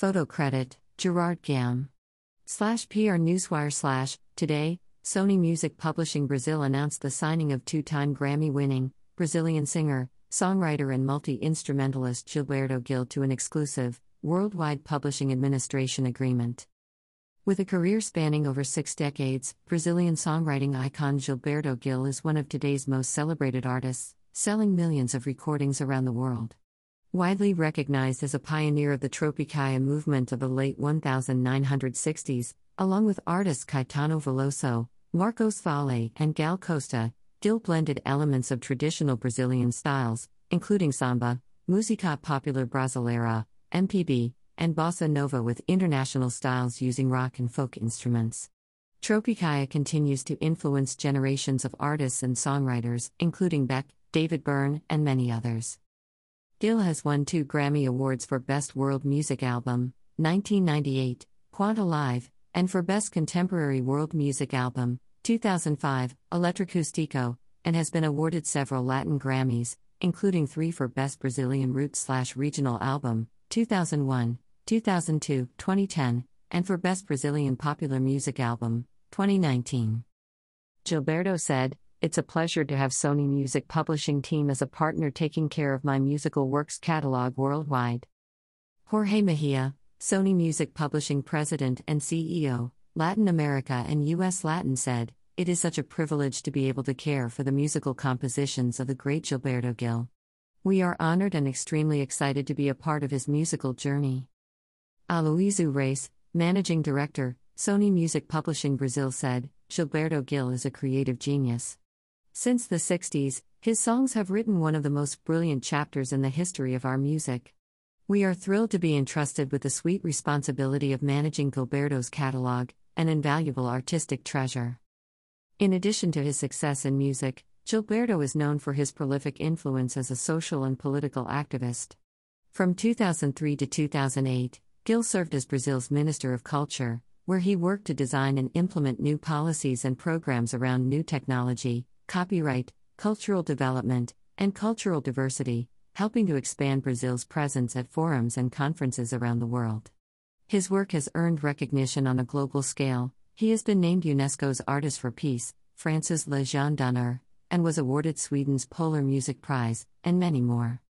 Photo credit Gerard Gam. Slash PR Newswire slash Today, Sony Music Publishing Brazil announced the signing of two time Grammy winning Brazilian singer, songwriter, and multi instrumentalist Gilberto Gil to an exclusive, worldwide publishing administration agreement. With a career spanning over six decades, Brazilian songwriting icon Gilberto Gil is one of today's most celebrated artists, selling millions of recordings around the world. Widely recognized as a pioneer of the Tropicalia movement of the late 1960s, along with artists Caetano Veloso, Marcos Valle, and Gal Costa, Gil blended elements of traditional Brazilian styles, including samba, música popular brasileira, MPB, and bossa nova with international styles using rock and folk instruments. Tropicalia continues to influence generations of artists and songwriters, including Beck, David Byrne, and many others. Gil has won two Grammy Awards for Best World Music Album, 1998, Quanta Live, and for Best Contemporary World Music Album, 2005, Eletroacústico, and has been awarded several Latin Grammys, including three for Best Brazilian Roots Regional Album, 2001, 2002, 2010, and for Best Brazilian Popular Music Album, 2019. Gilberto said, It's a pleasure to have Sony Music Publishing Team as a partner taking care of my musical works catalog worldwide. Jorge Mejia, Sony Music Publishing President and CEO, Latin America and US Latin said, It is such a privilege to be able to care for the musical compositions of the great Gilberto Gil. We are honored and extremely excited to be a part of his musical journey. Aloysio Reis, managing director, Sony Music Publishing Brazil said, Gilberto Gil is a creative genius. Since the 60s, his songs have written one of the most brilliant chapters in the history of our music. We are thrilled to be entrusted with the sweet responsibility of managing Gilberto's catalog, an invaluable artistic treasure. In addition to his success in music, Gilberto is known for his prolific influence as a social and political activist. From 2003 to 2008, Gil served as Brazil's Minister of Culture, where he worked to design and implement new policies and programs around new technology, copyright, cultural development, and cultural diversity, helping to expand Brazil's presence at forums and conferences around the world. His work has earned recognition on a global scale. He has been named UNESCO's Artist for Peace, France's Légion d'honneur, and was awarded Sweden's Polar Music Prize, and many more.